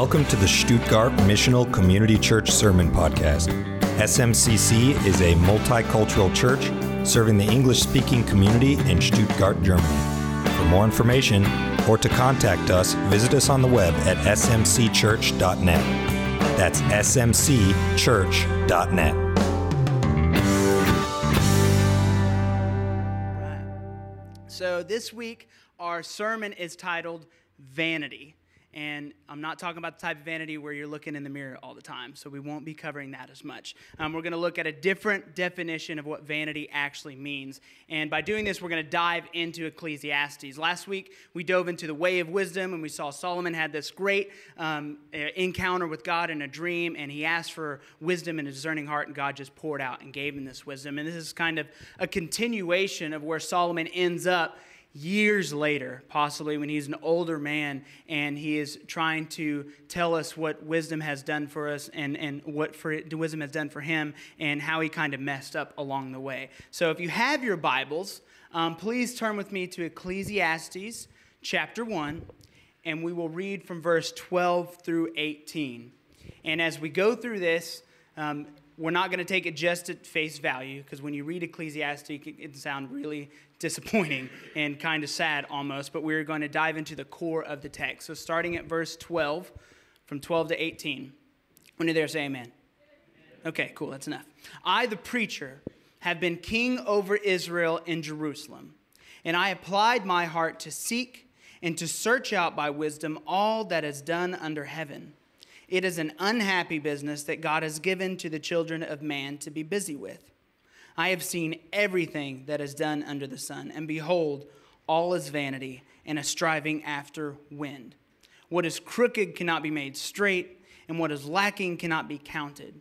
Welcome to the Stuttgart Missional Community Church Sermon Podcast. SMCC is a multicultural church serving the English speaking community in Stuttgart, Germany. For more information or to contact us, visit us on the web at smcchurch.net. That's smcchurch.net. So this week, our sermon is titled Vanity. And I'm not talking about the type of vanity where you're looking in the mirror all the time, so we won't be covering that as much. Um, we're going to look at a different definition of what vanity actually means. And by doing this, we're going to dive into Ecclesiastes. Last week, we dove into the way of wisdom, and we saw Solomon had this great um, encounter with God in a dream, and he asked for wisdom and a discerning heart, and God just poured out and gave him this wisdom. And this is kind of a continuation of where Solomon ends up years later, possibly when he's an older man and he is trying to tell us what wisdom has done for us and, and what for, wisdom has done for him and how he kind of messed up along the way. So if you have your Bibles, um, please turn with me to Ecclesiastes chapter 1, and we will read from verse 12 through 18. And as we go through this, um, we're not going to take it just at face value because when you read Ecclesiastes, it can sound really disappointing and kind of sad almost. But we're going to dive into the core of the text. So, starting at verse 12, from 12 to 18. When you're there, say amen. Okay, cool, that's enough. I, the preacher, have been king over Israel in Jerusalem, and I applied my heart to seek and to search out by wisdom all that is done under heaven. It is an unhappy business that God has given to the children of man to be busy with. I have seen everything that is done under the sun, and behold, all is vanity and a striving after wind. What is crooked cannot be made straight, and what is lacking cannot be counted.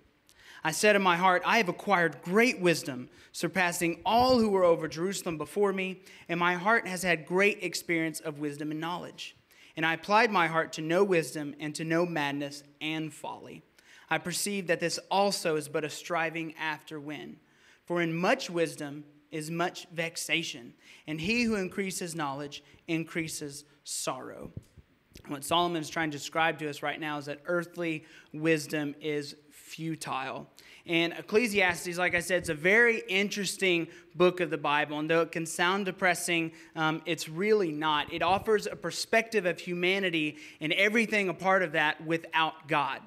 I said in my heart, I have acquired great wisdom, surpassing all who were over Jerusalem before me, and my heart has had great experience of wisdom and knowledge. And I applied my heart to know wisdom and to know madness and folly. I perceive that this also is but a striving after wind. For in much wisdom is much vexation, and he who increases knowledge increases sorrow. What Solomon is trying to describe to us right now is that earthly wisdom is futile. And Ecclesiastes, like I said, it's a very interesting book of the Bible. And though it can sound depressing, um, it's really not. It offers a perspective of humanity and everything a part of that without God.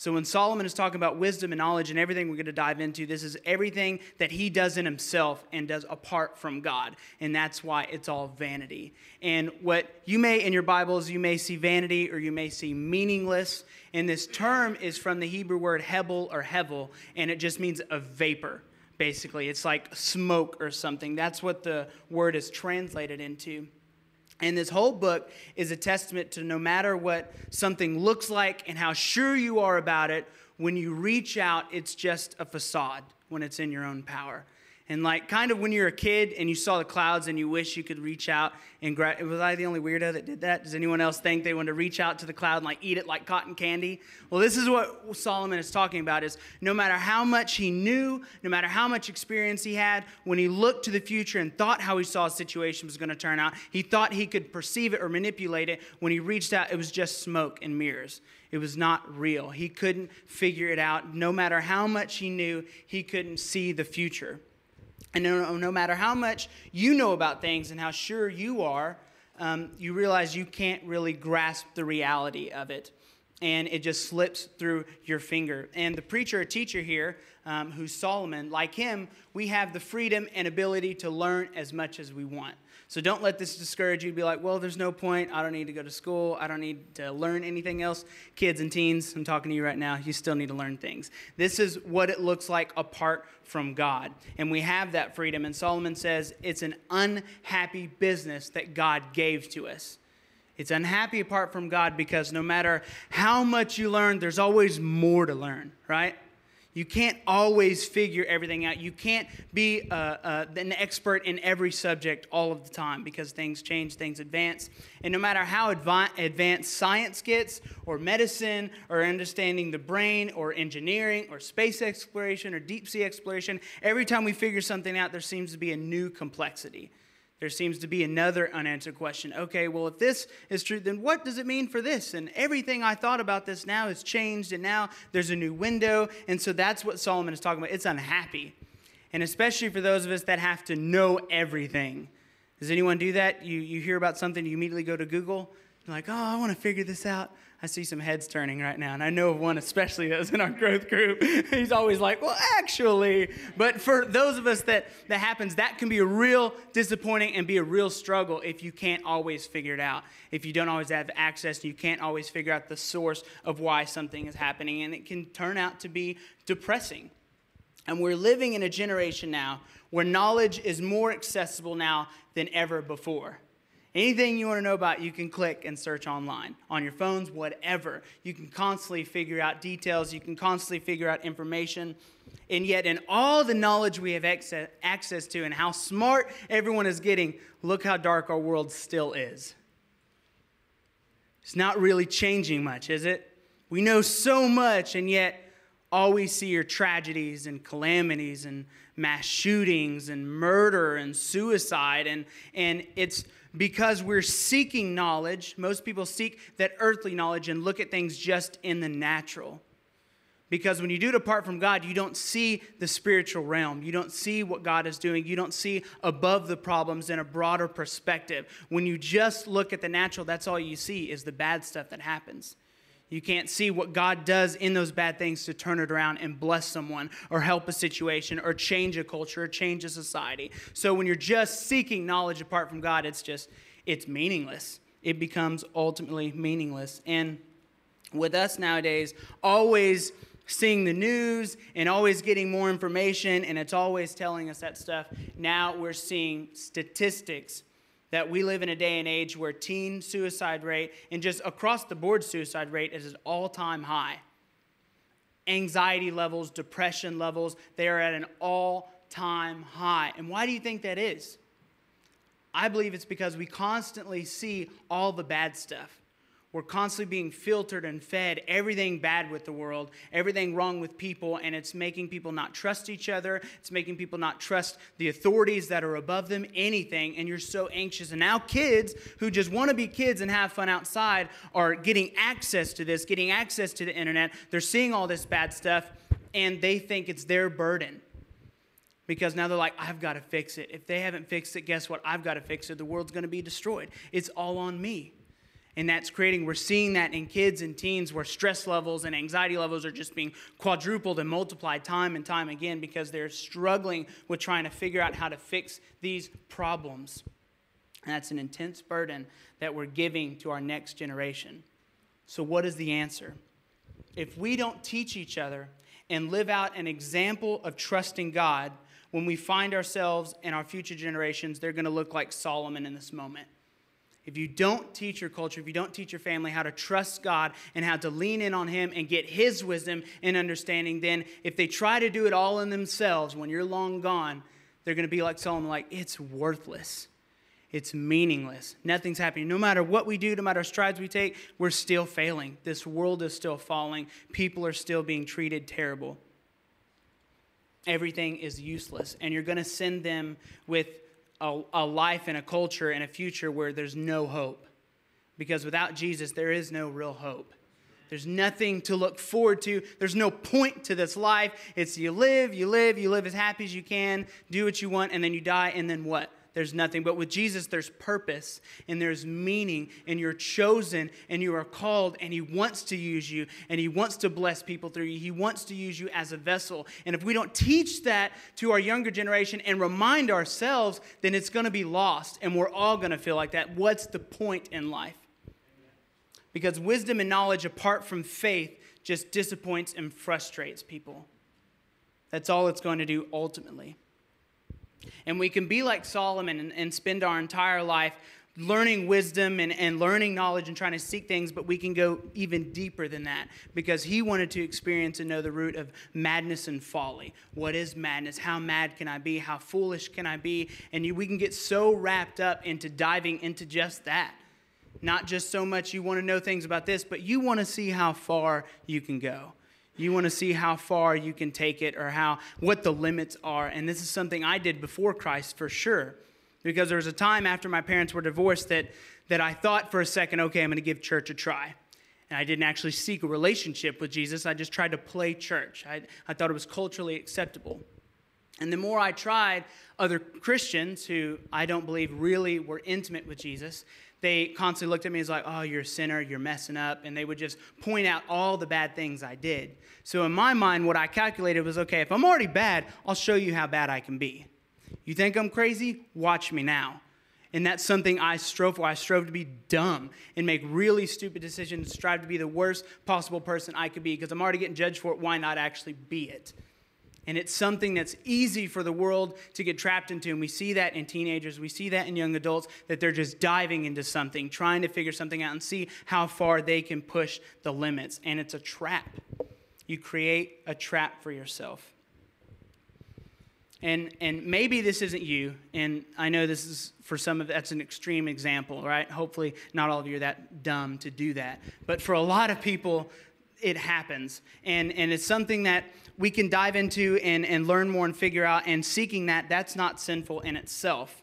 So when Solomon is talking about wisdom and knowledge and everything we're going to dive into, this is everything that he does in himself and does apart from God. And that's why it's all vanity. And what you may in your Bibles, you may see vanity or you may see meaningless. And this term is from the Hebrew word hebel or hevel, and it just means a vapor basically. It's like smoke or something. That's what the word is translated into. And this whole book is a testament to no matter what something looks like and how sure you are about it, when you reach out, it's just a facade when it's in your own power. And like kind of when you're a kid and you saw the clouds and you wish you could reach out and grab. Was I the only weirdo that did that? Does anyone else think they want to reach out to the cloud and like eat it like cotton candy? Well, this is what Solomon is talking about: is no matter how much he knew, no matter how much experience he had, when he looked to the future and thought how he saw a situation was going to turn out, he thought he could perceive it or manipulate it. When he reached out, it was just smoke and mirrors. It was not real. He couldn't figure it out. No matter how much he knew, he couldn't see the future. And no, no matter how much you know about things and how sure you are, um, you realize you can't really grasp the reality of it. And it just slips through your finger. And the preacher or teacher here, um, who's Solomon, like him, we have the freedom and ability to learn as much as we want. So don't let this discourage you. Be like, well, there's no point. I don't need to go to school. I don't need to learn anything else. Kids and teens, I'm talking to you right now. You still need to learn things. This is what it looks like apart from God. And we have that freedom. And Solomon says it's an unhappy business that God gave to us. It's unhappy apart from God because no matter how much you learn, there's always more to learn, right? You can't always figure everything out. You can't be uh, uh, an expert in every subject all of the time because things change, things advance. And no matter how adva- advanced science gets, or medicine, or understanding the brain, or engineering, or space exploration, or deep sea exploration, every time we figure something out, there seems to be a new complexity. There seems to be another unanswered question. Okay, well, if this is true, then what does it mean for this? And everything I thought about this now has changed, and now there's a new window. And so that's what Solomon is talking about. It's unhappy. And especially for those of us that have to know everything. Does anyone do that? You, you hear about something, you immediately go to Google. You're like, oh, I want to figure this out. I see some heads turning right now, and I know of one especially that's in our growth group. He's always like, well, actually. But for those of us that that happens, that can be a real disappointing and be a real struggle if you can't always figure it out. If you don't always have access, you can't always figure out the source of why something is happening, and it can turn out to be depressing. And we're living in a generation now where knowledge is more accessible now than ever before. Anything you want to know about, you can click and search online on your phones, whatever. You can constantly figure out details, you can constantly figure out information. And yet, in all the knowledge we have access to and how smart everyone is getting, look how dark our world still is. It's not really changing much, is it? We know so much, and yet all we see are tragedies and calamities and mass shootings and murder and suicide. And, and it's because we're seeking knowledge. Most people seek that earthly knowledge and look at things just in the natural. Because when you do it apart from God, you don't see the spiritual realm. You don't see what God is doing. You don't see above the problems in a broader perspective. When you just look at the natural, that's all you see is the bad stuff that happens. You can't see what God does in those bad things to turn it around and bless someone or help a situation or change a culture or change a society. So when you're just seeking knowledge apart from God, it's just, it's meaningless. It becomes ultimately meaningless. And with us nowadays, always seeing the news and always getting more information, and it's always telling us that stuff, now we're seeing statistics that we live in a day and age where teen suicide rate and just across the board suicide rate is at all time high. Anxiety levels, depression levels, they are at an all time high. And why do you think that is? I believe it's because we constantly see all the bad stuff. We're constantly being filtered and fed everything bad with the world, everything wrong with people, and it's making people not trust each other. It's making people not trust the authorities that are above them, anything, and you're so anxious. And now kids who just want to be kids and have fun outside are getting access to this, getting access to the internet. They're seeing all this bad stuff, and they think it's their burden. Because now they're like, I've got to fix it. If they haven't fixed it, guess what? I've got to fix it. The world's going to be destroyed. It's all on me and that's creating we're seeing that in kids and teens where stress levels and anxiety levels are just being quadrupled and multiplied time and time again because they're struggling with trying to figure out how to fix these problems. And that's an intense burden that we're giving to our next generation. So what is the answer? If we don't teach each other and live out an example of trusting god when we find ourselves and our future generations they're going to look like solomon in this moment if you don't teach your culture, if you don't teach your family how to trust God and how to lean in on Him and get His wisdom and understanding, then if they try to do it all in themselves when you're long gone, they're going to be like Solomon, like, it's worthless. It's meaningless. Nothing's happening. No matter what we do, no matter strides we take, we're still failing. This world is still falling. People are still being treated terrible. Everything is useless. And you're going to send them with a, a life and a culture and a future where there's no hope. Because without Jesus, there is no real hope. There's nothing to look forward to. There's no point to this life. It's you live, you live, you live as happy as you can, do what you want, and then you die, and then what? There's nothing. But with Jesus, there's purpose and there's meaning, and you're chosen and you are called, and He wants to use you, and He wants to bless people through you. He wants to use you as a vessel. And if we don't teach that to our younger generation and remind ourselves, then it's going to be lost, and we're all going to feel like that. What's the point in life? Because wisdom and knowledge apart from faith just disappoints and frustrates people. That's all it's going to do ultimately. And we can be like Solomon and, and spend our entire life learning wisdom and, and learning knowledge and trying to seek things, but we can go even deeper than that because he wanted to experience and know the root of madness and folly. What is madness? How mad can I be? How foolish can I be? And you, we can get so wrapped up into diving into just that. Not just so much you want to know things about this, but you want to see how far you can go. You want to see how far you can take it or how what the limits are. And this is something I did before Christ for sure. because there was a time after my parents were divorced that, that I thought for a second, okay, I'm going to give church a try. And I didn't actually seek a relationship with Jesus. I just tried to play church. I, I thought it was culturally acceptable. And the more I tried, other Christians who I don't believe really were intimate with Jesus, they constantly looked at me as like, oh, you're a sinner, you're messing up. And they would just point out all the bad things I did. So in my mind, what I calculated was okay, if I'm already bad, I'll show you how bad I can be. You think I'm crazy? Watch me now. And that's something I strove for. I strove to be dumb and make really stupid decisions, strive to be the worst possible person I could be because I'm already getting judged for it. Why not actually be it? And it's something that's easy for the world to get trapped into. And we see that in teenagers, we see that in young adults, that they're just diving into something, trying to figure something out and see how far they can push the limits. And it's a trap. You create a trap for yourself. And, and maybe this isn't you, and I know this is for some of that's an extreme example, right? Hopefully, not all of you are that dumb to do that. But for a lot of people, it happens. And, and it's something that we can dive into and, and learn more and figure out. And seeking that, that's not sinful in itself.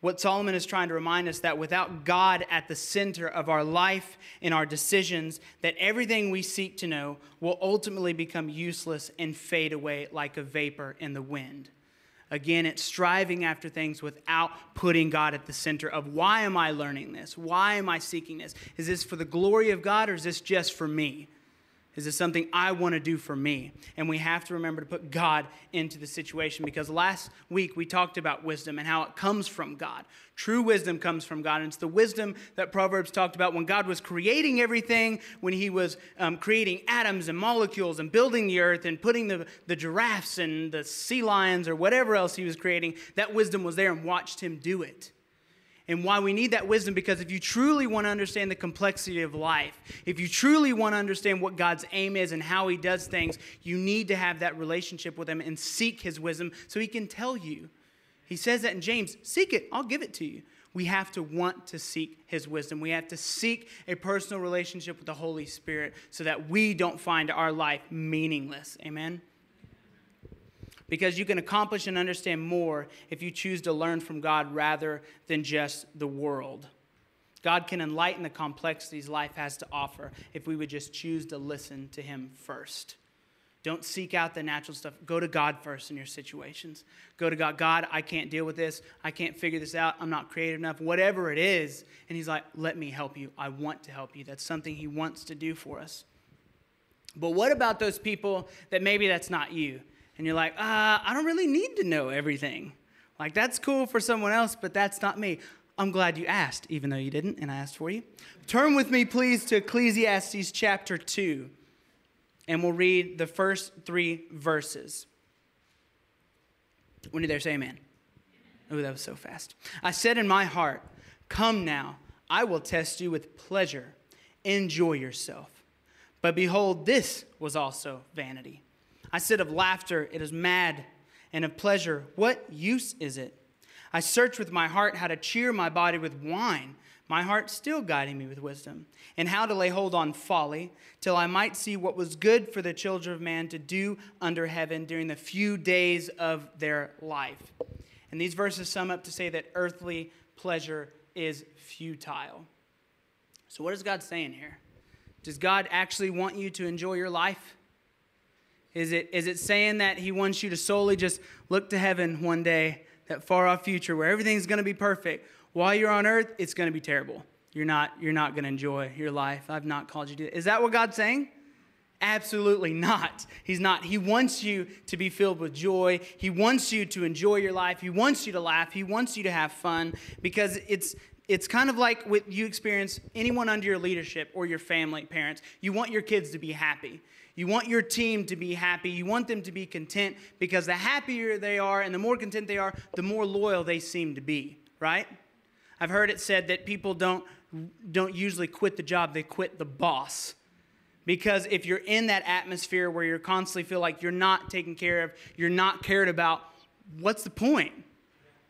What Solomon is trying to remind us that without God at the center of our life and our decisions, that everything we seek to know will ultimately become useless and fade away like a vapor in the wind. Again, it's striving after things without putting God at the center of why am I learning this? Why am I seeking this? Is this for the glory of God or is this just for me? Is this something I want to do for me? And we have to remember to put God into the situation because last week we talked about wisdom and how it comes from God. True wisdom comes from God. And it's the wisdom that Proverbs talked about when God was creating everything, when He was um, creating atoms and molecules and building the earth and putting the, the giraffes and the sea lions or whatever else He was creating. That wisdom was there and watched Him do it and why we need that wisdom because if you truly want to understand the complexity of life, if you truly want to understand what God's aim is and how He does things, you need to have that relationship with Him and seek His wisdom so He can tell you. He says that in James seek it, I'll give it to you. We have to want to seek His wisdom. We have to seek a personal relationship with the Holy Spirit so that we don't find our life meaningless. Amen? because you can accomplish and understand more if you choose to learn from God rather than just the world. God can enlighten the complexities life has to offer if we would just choose to listen to Him first. Don't seek out the natural stuff. Go to God first in your situations. Go to God. God, I can't deal with this. I can't figure this out. I'm not creative enough. Whatever it is. And He's like, let me help you. I want to help you. That's something He wants to do for us. But what about those people that maybe that's not you? and you're like, uh, I don't really need to know everything. Like, that's cool for someone else, but that's not me. I'm glad you asked, even though you didn't, and I asked for you. Turn with me, please, to Ecclesiastes chapter 2, and we'll read the first three verses. When did there say amen? Oh, that was so fast. I said in my heart, Come now, I will test you with pleasure. Enjoy yourself. But behold, this was also vanity. I said of laughter, it is mad, and of pleasure, what use is it? I searched with my heart how to cheer my body with wine, my heart still guiding me with wisdom, and how to lay hold on folly, till I might see what was good for the children of man to do under heaven during the few days of their life. And these verses sum up to say that earthly pleasure is futile. So, what is God saying here? Does God actually want you to enjoy your life? Is it, is it saying that he wants you to solely just look to heaven one day, that far off future where everything's going to be perfect? While you're on earth, it's going to be terrible. You're not, you're not going to enjoy your life. I've not called you to that. Is that what God's saying? Absolutely not. He's not. He wants you to be filled with joy. He wants you to enjoy your life. He wants you to laugh. He wants you to have fun because it's it's kind of like what you experience anyone under your leadership or your family, parents. You want your kids to be happy. You want your team to be happy. You want them to be content because the happier they are and the more content they are, the more loyal they seem to be, right? I've heard it said that people don't, don't usually quit the job, they quit the boss. Because if you're in that atmosphere where you constantly feel like you're not taken care of, you're not cared about, what's the point?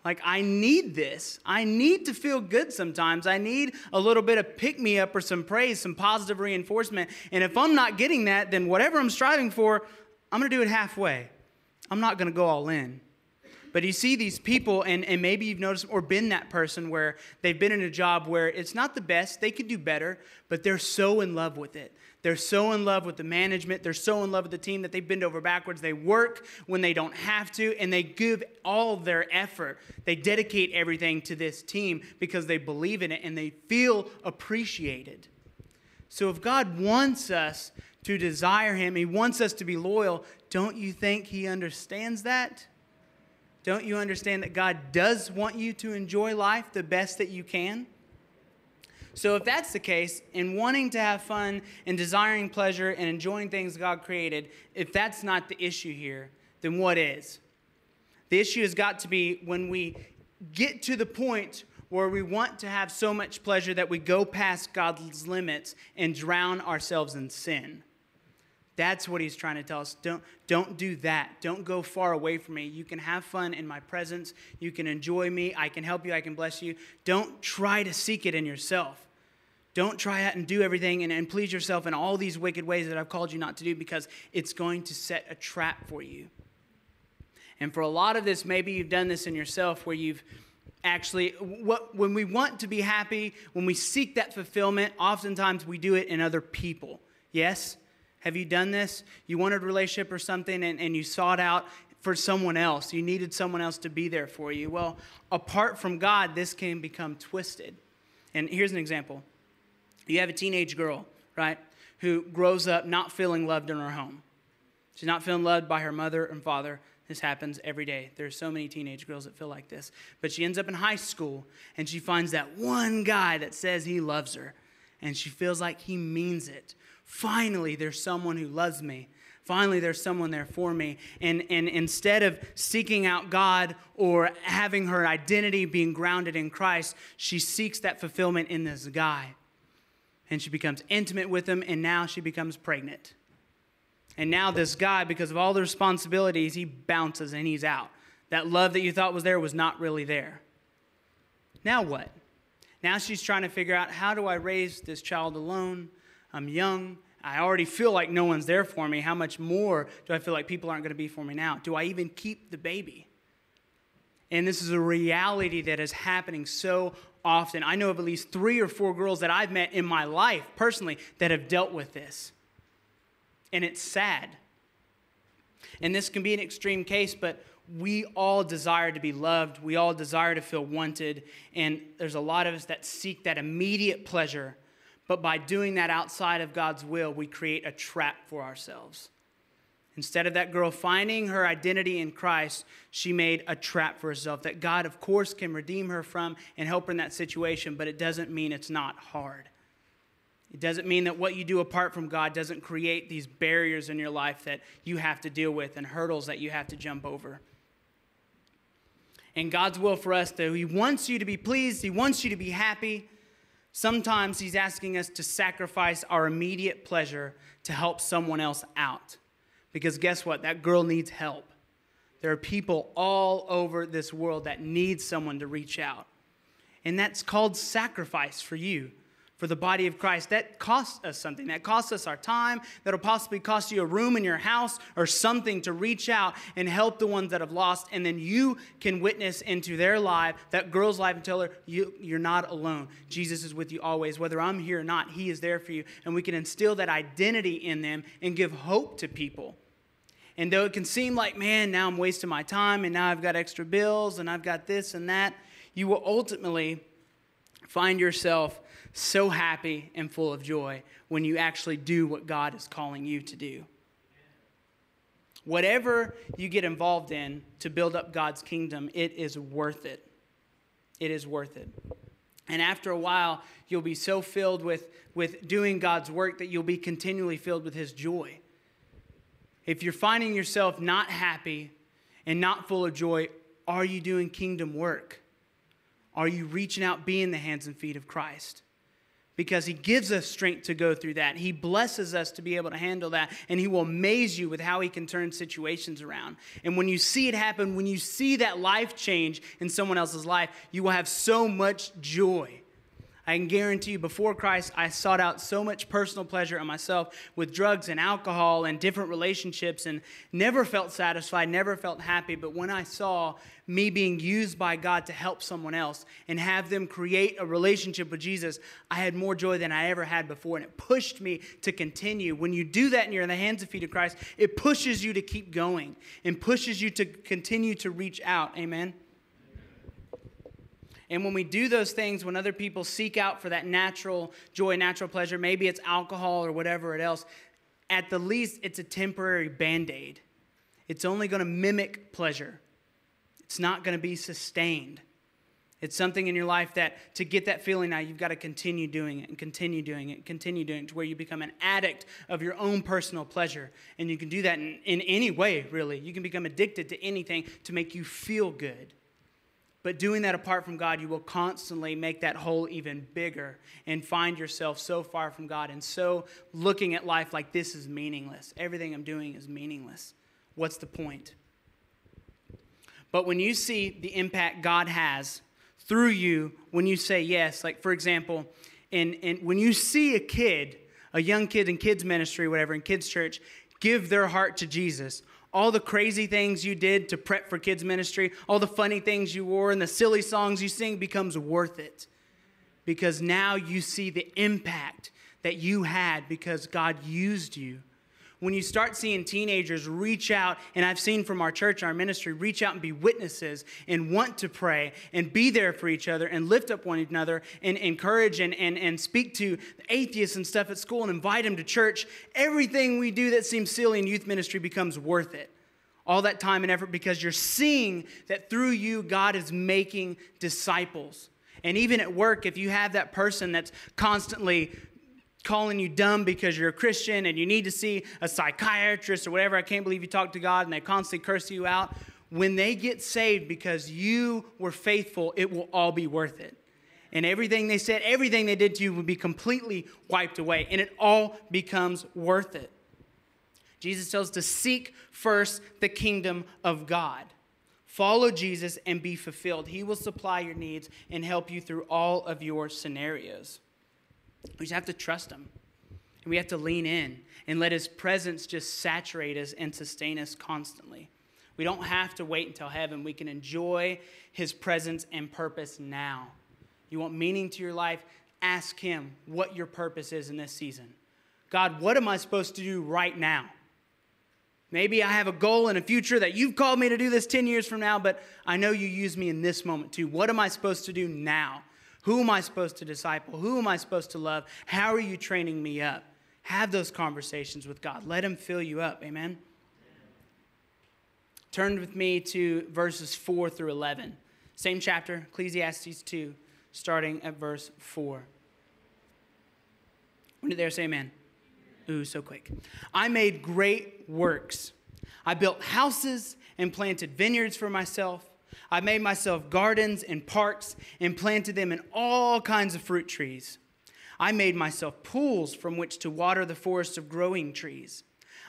Like, I need this. I need to feel good sometimes. I need a little bit of pick me up or some praise, some positive reinforcement. And if I'm not getting that, then whatever I'm striving for, I'm going to do it halfway. I'm not going to go all in. But you see these people, and, and maybe you've noticed or been that person where they've been in a job where it's not the best, they could do better, but they're so in love with it. They're so in love with the management. They're so in love with the team that they bend over backwards. They work when they don't have to, and they give all their effort. They dedicate everything to this team because they believe in it and they feel appreciated. So if God wants us to desire Him, He wants us to be loyal, don't you think He understands that? Don't you understand that God does want you to enjoy life the best that you can? So, if that's the case, in wanting to have fun and desiring pleasure and enjoying things God created, if that's not the issue here, then what is? The issue has got to be when we get to the point where we want to have so much pleasure that we go past God's limits and drown ourselves in sin. That's what he's trying to tell us. Don't, don't do that. Don't go far away from me. You can have fun in my presence. You can enjoy me. I can help you. I can bless you. Don't try to seek it in yourself. Don't try out and do everything and, and please yourself in all these wicked ways that I've called you not to do because it's going to set a trap for you. And for a lot of this, maybe you've done this in yourself where you've actually, what, when we want to be happy, when we seek that fulfillment, oftentimes we do it in other people. Yes? Have you done this? You wanted a relationship or something and, and you sought out for someone else. You needed someone else to be there for you. Well, apart from God, this can become twisted. And here's an example you have a teenage girl, right, who grows up not feeling loved in her home. She's not feeling loved by her mother and father. This happens every day. There's so many teenage girls that feel like this. But she ends up in high school and she finds that one guy that says he loves her and she feels like he means it. Finally, there's someone who loves me. Finally, there's someone there for me. And, and instead of seeking out God or having her identity being grounded in Christ, she seeks that fulfillment in this guy. And she becomes intimate with him, and now she becomes pregnant. And now, this guy, because of all the responsibilities, he bounces and he's out. That love that you thought was there was not really there. Now, what? Now she's trying to figure out how do I raise this child alone? I'm young. I already feel like no one's there for me. How much more do I feel like people aren't going to be for me now? Do I even keep the baby? And this is a reality that is happening so often. I know of at least three or four girls that I've met in my life personally that have dealt with this. And it's sad. And this can be an extreme case, but we all desire to be loved. We all desire to feel wanted. And there's a lot of us that seek that immediate pleasure but by doing that outside of God's will, we create a trap for ourselves. Instead of that girl finding her identity in Christ, she made a trap for herself that God, of course, can redeem her from and help her in that situation, but it doesn't mean it's not hard. It doesn't mean that what you do apart from God doesn't create these barriers in your life that you have to deal with and hurdles that you have to jump over. And God's will for us, though, He wants you to be pleased, He wants you to be happy, Sometimes he's asking us to sacrifice our immediate pleasure to help someone else out. Because guess what? That girl needs help. There are people all over this world that need someone to reach out. And that's called sacrifice for you for the body of Christ, that costs us something. That costs us our time. That'll possibly cost you a room in your house or something to reach out and help the ones that have lost. And then you can witness into their life, that girl's life, and tell her, you, You're not alone. Jesus is with you always. Whether I'm here or not, He is there for you. And we can instill that identity in them and give hope to people. And though it can seem like, man, now I'm wasting my time and now I've got extra bills and I've got this and that, you will ultimately find yourself so happy and full of joy when you actually do what God is calling you to do. Whatever you get involved in to build up God's kingdom, it is worth it. It is worth it. And after a while, you'll be so filled with, with doing God's work that you'll be continually filled with His joy. If you're finding yourself not happy and not full of joy, are you doing kingdom work? Are you reaching out, being the hands and feet of Christ? Because he gives us strength to go through that. He blesses us to be able to handle that, and he will amaze you with how he can turn situations around. And when you see it happen, when you see that life change in someone else's life, you will have so much joy. I can guarantee you, before Christ, I sought out so much personal pleasure on myself with drugs and alcohol and different relationships and never felt satisfied, never felt happy. But when I saw me being used by God to help someone else and have them create a relationship with Jesus, I had more joy than I ever had before. And it pushed me to continue. When you do that and you're in the hands and feet of Christ, it pushes you to keep going and pushes you to continue to reach out. Amen. And when we do those things, when other people seek out for that natural joy, natural pleasure, maybe it's alcohol or whatever it else, at the least, it's a temporary band aid. It's only going to mimic pleasure, it's not going to be sustained. It's something in your life that to get that feeling now, you've got to continue doing it and continue doing it, continue doing it to where you become an addict of your own personal pleasure. And you can do that in, in any way, really. You can become addicted to anything to make you feel good. But doing that apart from God, you will constantly make that hole even bigger and find yourself so far from God and so looking at life like this is meaningless. Everything I'm doing is meaningless. What's the point? But when you see the impact God has through you when you say yes, like for example, in, in, when you see a kid, a young kid in kids' ministry, whatever, in kids' church, give their heart to Jesus, all the crazy things you did to prep for kids ministry, all the funny things you wore, and the silly songs you sing becomes worth it. Because now you see the impact that you had because God used you when you start seeing teenagers reach out, and I've seen from our church, our ministry, reach out and be witnesses and want to pray and be there for each other and lift up one another and encourage and, and, and speak to atheists and stuff at school and invite them to church, everything we do that seems silly in youth ministry becomes worth it all that time and effort because you're seeing that through you, God is making disciples. And even at work, if you have that person that's constantly calling you dumb because you're a Christian and you need to see a psychiatrist or whatever. I can't believe you talk to God and they constantly curse you out. When they get saved because you were faithful, it will all be worth it. And everything they said, everything they did to you will be completely wiped away and it all becomes worth it. Jesus tells us to seek first the kingdom of God. Follow Jesus and be fulfilled. He will supply your needs and help you through all of your scenarios. We just have to trust Him. And we have to lean in and let His presence just saturate us and sustain us constantly. We don't have to wait until heaven. We can enjoy His presence and purpose now. You want meaning to your life? Ask Him what your purpose is in this season. God, what am I supposed to do right now? Maybe I have a goal in a future that you've called me to do this 10 years from now, but I know you use me in this moment too. What am I supposed to do now? Who am I supposed to disciple? Who am I supposed to love? How are you training me up? Have those conversations with God. Let Him fill you up. Amen. Turn with me to verses 4 through 11. Same chapter, Ecclesiastes 2, starting at verse 4. When did there say amen? Ooh, so quick. I made great works. I built houses and planted vineyards for myself. I made myself gardens and parks and planted them in all kinds of fruit trees. I made myself pools from which to water the forest of growing trees.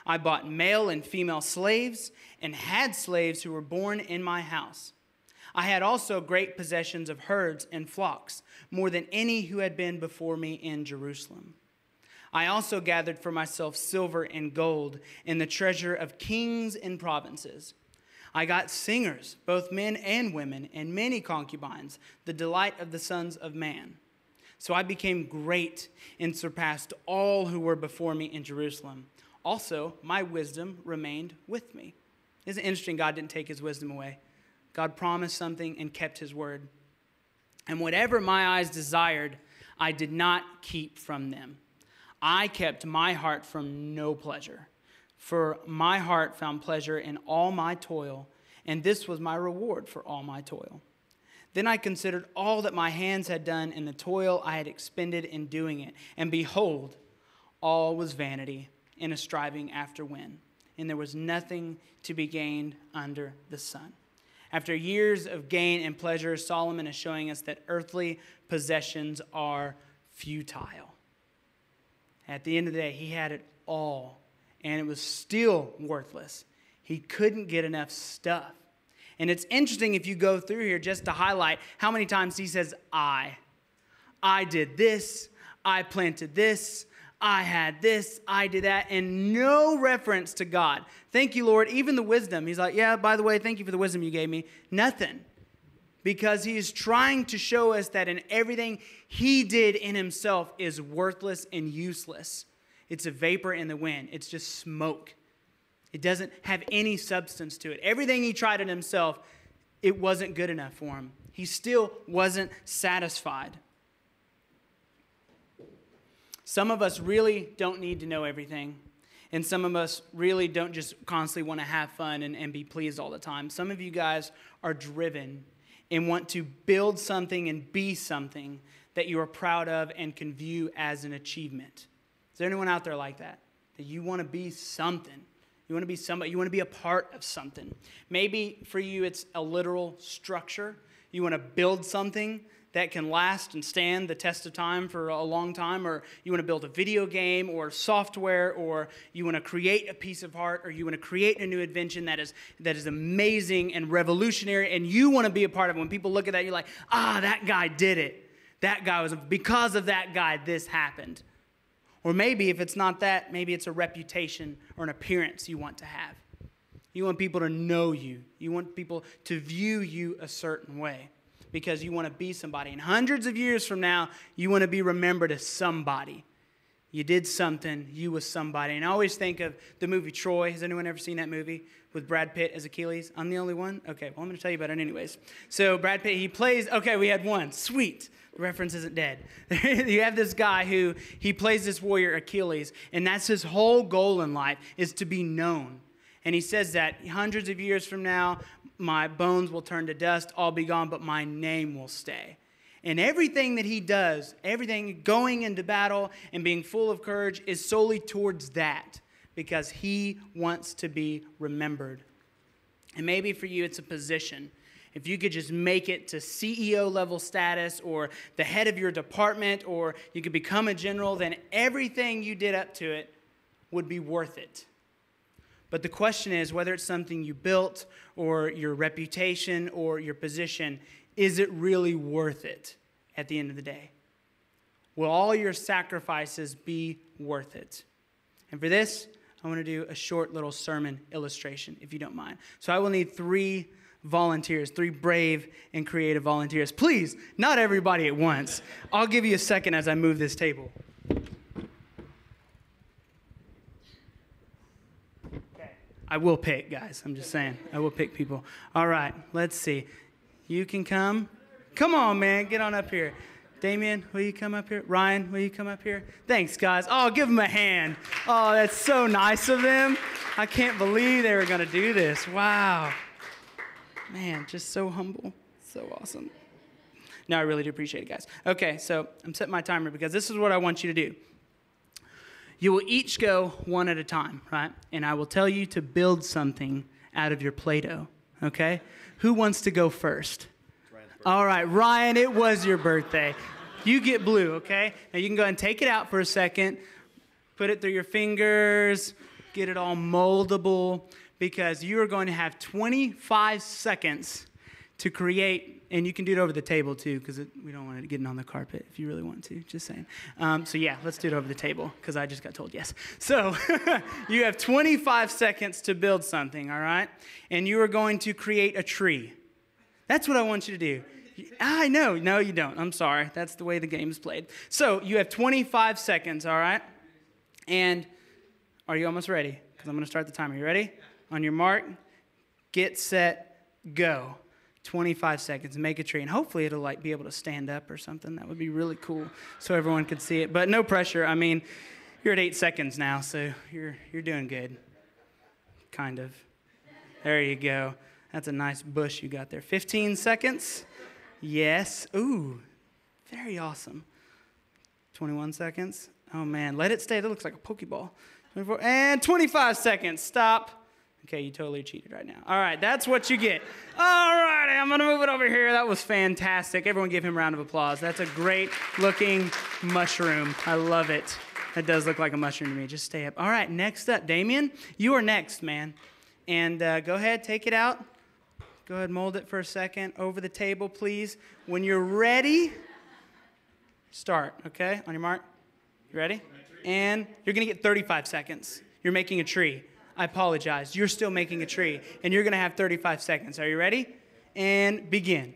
I bought male and female slaves and had slaves who were born in my house. I had also great possessions of herds and flocks, more than any who had been before me in Jerusalem. I also gathered for myself silver and gold and the treasure of kings and provinces. I got singers, both men and women, and many concubines, the delight of the sons of man. So I became great and surpassed all who were before me in Jerusalem. Also, my wisdom remained with me. Isn't it interesting? God didn't take his wisdom away. God promised something and kept his word. And whatever my eyes desired, I did not keep from them. I kept my heart from no pleasure for my heart found pleasure in all my toil, and this was my reward for all my toil. Then I considered all that my hands had done and the toil I had expended in doing it. And behold, all was vanity and a striving after wind, and there was nothing to be gained under the sun. After years of gain and pleasure, Solomon is showing us that earthly possessions are futile. At the end of the day, he had it all and it was still worthless. He couldn't get enough stuff. And it's interesting if you go through here just to highlight how many times he says, I. I did this, I planted this, I had this, I did that, and no reference to God. Thank you, Lord. Even the wisdom. He's like, yeah, by the way, thank you for the wisdom you gave me. Nothing. Because he is trying to show us that in everything he did in himself is worthless and useless. It's a vapor in the wind, it's just smoke. It doesn't have any substance to it. Everything he tried in himself, it wasn't good enough for him. He still wasn't satisfied. Some of us really don't need to know everything. And some of us really don't just constantly want to have fun and, and be pleased all the time. Some of you guys are driven and want to build something and be something that you are proud of and can view as an achievement. Is there anyone out there like that? That you want to be something? You want to be somebody, you want to be a part of something. Maybe for you it's a literal structure. You want to build something that can last and stand the test of time for a long time, or you want to build a video game or software, or you want to create a piece of art, or you want to create a new invention that is, that is amazing and revolutionary, and you want to be a part of it. When people look at that, you're like, ah, that guy did it. That guy was, because of that guy, this happened. Or maybe if it's not that, maybe it's a reputation or an appearance you want to have. You want people to know you, you want people to view you a certain way because you want to be somebody. And hundreds of years from now, you want to be remembered as somebody. You did something, you was somebody. And I always think of the movie Troy. Has anyone ever seen that movie with Brad Pitt as Achilles? I'm the only one? Okay, well, I'm going to tell you about it anyways. So, Brad Pitt, he plays, okay, we had one. Sweet. Reference isn't dead. you have this guy who he plays this warrior Achilles, and that's his whole goal in life is to be known. And he says that hundreds of years from now, my bones will turn to dust, I'll be gone, but my name will stay. And everything that he does, everything going into battle and being full of courage, is solely towards that because he wants to be remembered. And maybe for you, it's a position. If you could just make it to CEO level status or the head of your department or you could become a general, then everything you did up to it would be worth it. But the question is whether it's something you built or your reputation or your position, is it really worth it at the end of the day? Will all your sacrifices be worth it? And for this, I want to do a short little sermon illustration, if you don't mind. So I will need three volunteers, three brave and creative volunteers. Please, not everybody at once. I'll give you a second as I move this table. I will pick, guys. I'm just saying. I will pick people. All right, let's see. You can come. Come on, man. Get on up here. Damien, will you come up here? Ryan, will you come up here? Thanks, guys. Oh, give them a hand. Oh, that's so nice of them. I can't believe they were going to do this. Wow. Man, just so humble. So awesome. No, I really do appreciate it, guys. Okay, so I'm setting my timer because this is what I want you to do. You will each go one at a time, right? And I will tell you to build something out of your Play Doh, okay? Who wants to go first? All right, Ryan, it was your birthday. You get blue, okay? Now you can go and take it out for a second, put it through your fingers, get it all moldable, because you are going to have 25 seconds to create, and you can do it over the table too, because we don't want it getting on the carpet if you really want to, just saying. Um, so, yeah, let's do it over the table, because I just got told yes. So, you have 25 seconds to build something, all right? And you are going to create a tree. That's what I want you to do. I know, no, you don't. I'm sorry. That's the way the game is played. So, you have 25 seconds, all right? And are you almost ready? Because I'm going to start the timer. You ready? On your mark, get set, go. 25 seconds, make a tree, and hopefully it'll like be able to stand up or something. That would be really cool, so everyone could see it. But no pressure. I mean, you're at eight seconds now, so you're you're doing good, kind of. There you go. That's a nice bush you got there. 15 seconds. Yes. Ooh, very awesome. 21 seconds. Oh man, let it stay. That looks like a Pokeball. 24 and 25 seconds. Stop. Okay, you totally cheated right now. All right, that's what you get. All right, I'm gonna move it over here. That was fantastic. Everyone give him a round of applause. That's a great looking mushroom. I love it. That does look like a mushroom to me. Just stay up. All right, next up, Damien, you are next, man. And uh, go ahead, take it out. Go ahead, mold it for a second. Over the table, please. When you're ready, Start, okay? On your mark. You ready? And you're to get 35 seconds. You're making a tree. I apologize. You're still making a tree, and you're going to have 35 seconds. Are you ready? And begin.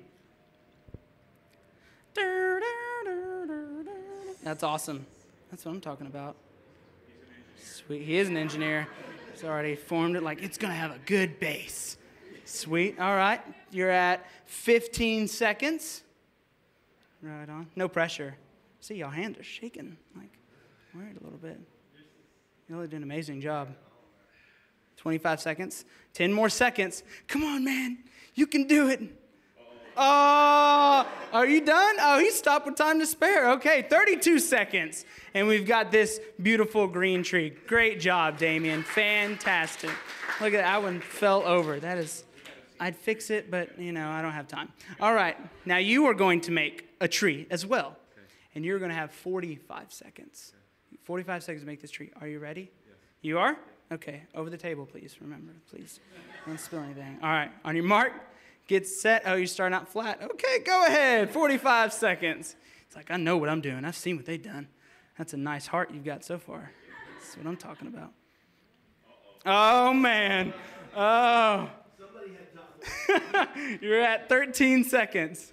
That's awesome. That's what I'm talking about. Sweet. He is an engineer. He's already formed it like it's going to have a good base. Sweet. All right. You're at 15 seconds. Right on. No pressure. See, y'all hands are shaking. Like, worried a little bit. Y'all are doing an amazing job. 25 seconds. 10 more seconds. Come on, man. You can do it. Oh, are you done? Oh, he stopped with time to spare. Okay, 32 seconds. And we've got this beautiful green tree. Great job, Damien. Fantastic. Look at that. That one fell over. That is, I'd fix it, but, you know, I don't have time. All right, now you are going to make a tree as well. And you're going to have 45 seconds. 45 seconds to make this tree. Are you ready? You are? Okay, over the table, please. Remember, please. Don't spill anything. All right, on your mark Get set. Oh, you're starting out flat. Okay, go ahead. 45 seconds. It's like, I know what I'm doing. I've seen what they've done. That's a nice heart you've got so far. That's what I'm talking about. Oh, man. Oh. you're at 13 seconds.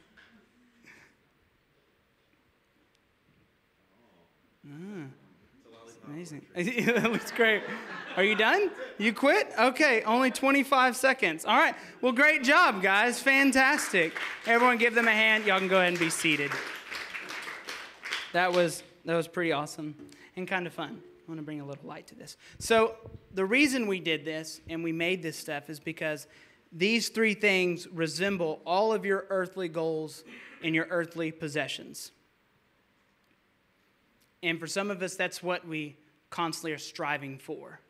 Mm. Amazing. that looks great. Are you done? You quit? Okay, only 25 seconds. All right. Well, great job, guys. Fantastic. Everyone give them a hand. Y'all can go ahead and be seated. That was that was pretty awesome and kind of fun. I want to bring a little light to this. So, the reason we did this and we made this stuff is because these three things resemble all of your earthly goals and your earthly possessions. And for some of us, that's what we constantly are striving for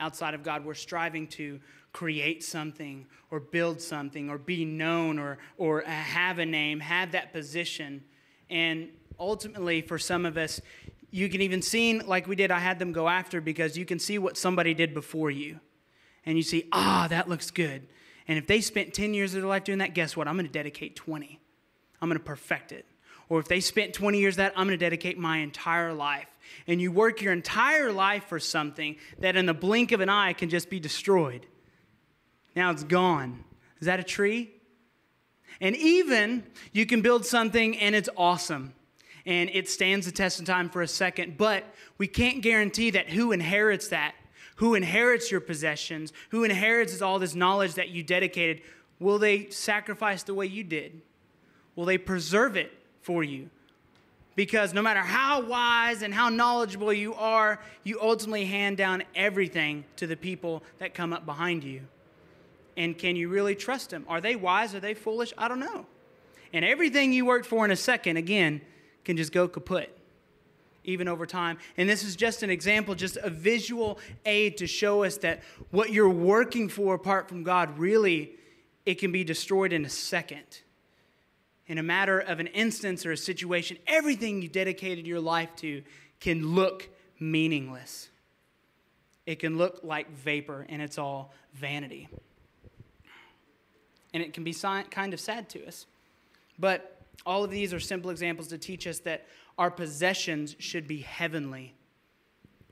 outside of God. We're striving to create something or build something or be known or, or have a name, have that position. And ultimately, for some of us, you can even see, like we did, I had them go after because you can see what somebody did before you. And you see, ah, that looks good. And if they spent 10 years of their life doing that, guess what? I'm going to dedicate 20. I'm going to perfect it. Or if they spent 20 years that, I'm going to dedicate my entire life. And you work your entire life for something that in the blink of an eye can just be destroyed. Now it's gone. Is that a tree? And even you can build something and it's awesome and it stands the test of time for a second, but we can't guarantee that who inherits that, who inherits your possessions, who inherits all this knowledge that you dedicated, will they sacrifice the way you did? Will they preserve it for you. Because no matter how wise and how knowledgeable you are, you ultimately hand down everything to the people that come up behind you. And can you really trust them? Are they wise? Are they foolish? I don't know. And everything you worked for in a second, again, can just go kaput, even over time. And this is just an example, just a visual aid to show us that what you're working for apart from God, really, it can be destroyed in a second in a matter of an instance or a situation, everything you dedicated your life to can look meaningless. It can look like vapor and it's all vanity. And it can be kind of sad to us. But all of these are simple examples to teach us that our possessions should be heavenly.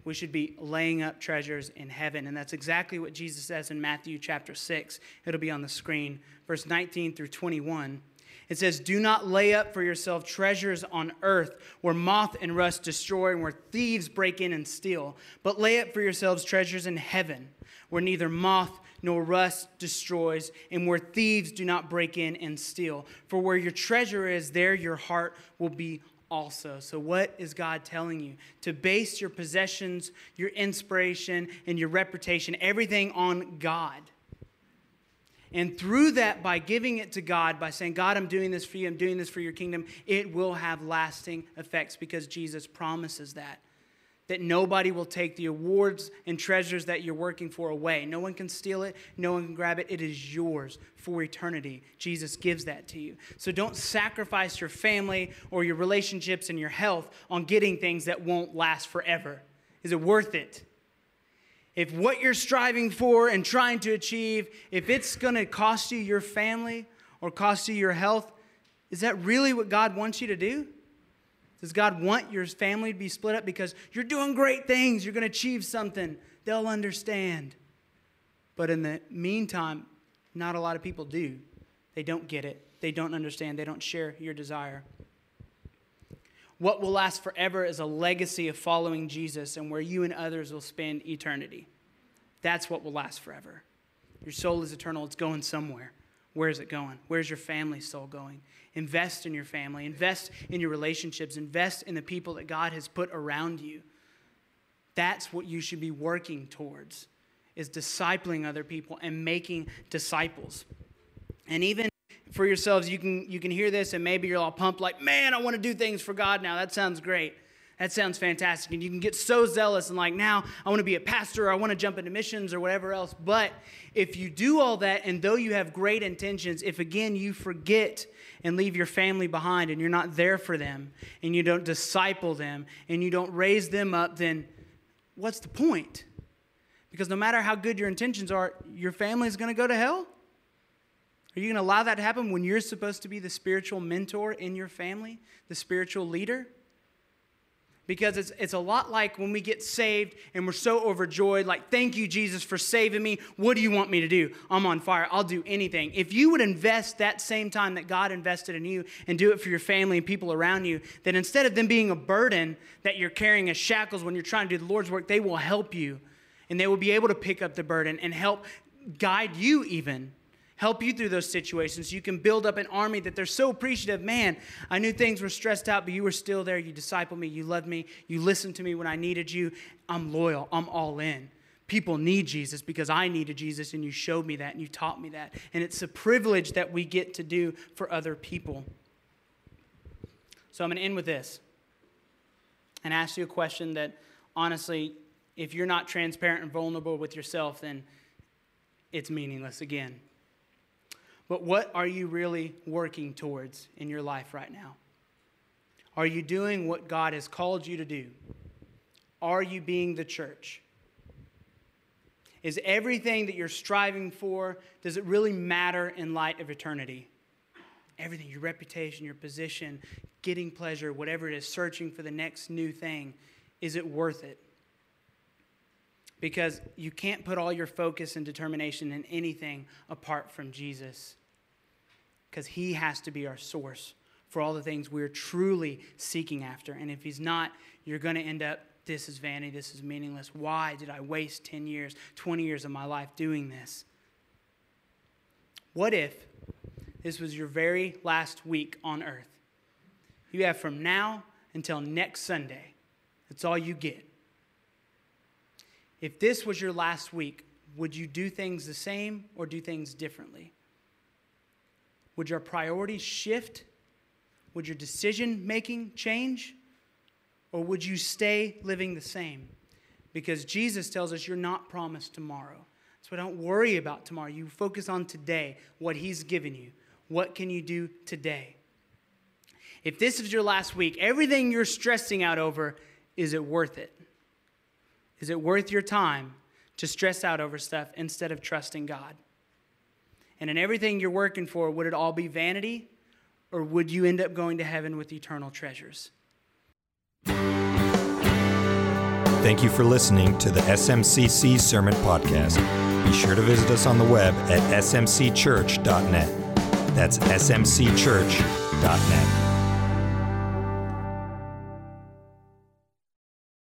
We should be laying up treasures in heaven. And that's exactly what Jesus says in Matthew chapter 6. It'll be on the screen, verse 19 through 21. It says, Do not lay up for yourself treasures on earth where moth and rust destroy and where thieves break in and steal, but lay up for yourselves treasures in heaven where neither moth nor rust destroys and where thieves do not break in and steal. For where your treasure is, there your heart will be also. So, what is God telling you? To base your possessions, your inspiration, and your reputation, everything on God. And through that, by giving it to God, by saying, God, I'm doing this for you, I'm doing this for your kingdom, it will have lasting effects because Jesus promises that. That nobody will take the awards and treasures that you're working for away. No one can steal it, no one can grab it. It is yours for eternity. Jesus gives that to you. So don't sacrifice your family or your relationships and your health on getting things that won't last forever. Is it worth it? If what you're striving for and trying to achieve, if it's going to cost you your family or cost you your health, is that really what God wants you to do? Does God want your family to be split up because you're doing great things, you're going to achieve something, they'll understand? But in the meantime, not a lot of people do. They don't get it, they don't understand, they don't share your desire. What will last forever is a legacy of following Jesus and where you and others will spend eternity. That's what will last forever. Your soul is eternal, it's going somewhere. Where is it going? Where's your family soul going? Invest in your family, invest in your relationships, invest in the people that God has put around you. That's what you should be working towards is discipling other people and making disciples. And even for yourselves, you can you can hear this and maybe you're all pumped like, "Man, I want to do things for God now. That sounds great." That sounds fantastic. And you can get so zealous and like, now I want to be a pastor, or I want to jump into missions or whatever else. But if you do all that, and though you have great intentions, if again you forget and leave your family behind and you're not there for them and you don't disciple them and you don't raise them up, then what's the point? Because no matter how good your intentions are, your family is going to go to hell. Are you going to allow that to happen when you're supposed to be the spiritual mentor in your family, the spiritual leader? because it's, it's a lot like when we get saved and we're so overjoyed, like, thank you, Jesus, for saving me. What do you want me to do? I'm on fire. I'll do anything. If you would invest that same time that God invested in you and do it for your family and people around you, then instead of them being a burden that you're carrying as shackles when you're trying to do the Lord's work, they will help you and they will be able to pick up the burden and help guide you even help you through those situations. You can build up an army that they're so appreciative. Man, I knew things were stressed out, but you were still there. You discipled me. You loved me. You listened to me when I needed you. I'm loyal. I'm all in. People need Jesus because I needed Jesus, and you showed me that and you taught me that. And it's a privilege that we get to do for other people. So I'm going to end with this and ask you a question that honestly, if you're not transparent and vulnerable with yourself, then it's meaningless again. But what are you really working towards in your life right now? Are you doing what God has called you to do? Are you being the church? Is everything that you're striving for, does it really matter in light of eternity? Everything, your reputation, your position, getting pleasure, whatever it is, searching for the next new thing, is it worth it? Because you can't put all your focus and determination in anything apart from Jesus. Because He has to be our source for all the things we're truly seeking after. And if He's not, you're going to end up this is vanity, this is meaningless. Why did I waste 10 years, 20 years of my life doing this? What if this was your very last week on earth? You have from now until next Sunday. That's all you get. If this was your last week, would you do things the same or do things differently? Would your priorities shift? Would your decision making change? Or would you stay living the same? Because Jesus tells us you're not promised tomorrow. So don't worry about tomorrow. You focus on today, what He's given you. What can you do today? If this is your last week, everything you're stressing out over, is it worth it? Is it worth your time to stress out over stuff instead of trusting God? And in everything you're working for, would it all be vanity? Or would you end up going to heaven with eternal treasures? Thank you for listening to the SMCC Sermon Podcast. Be sure to visit us on the web at smcchurch.net. That's smcchurch.net.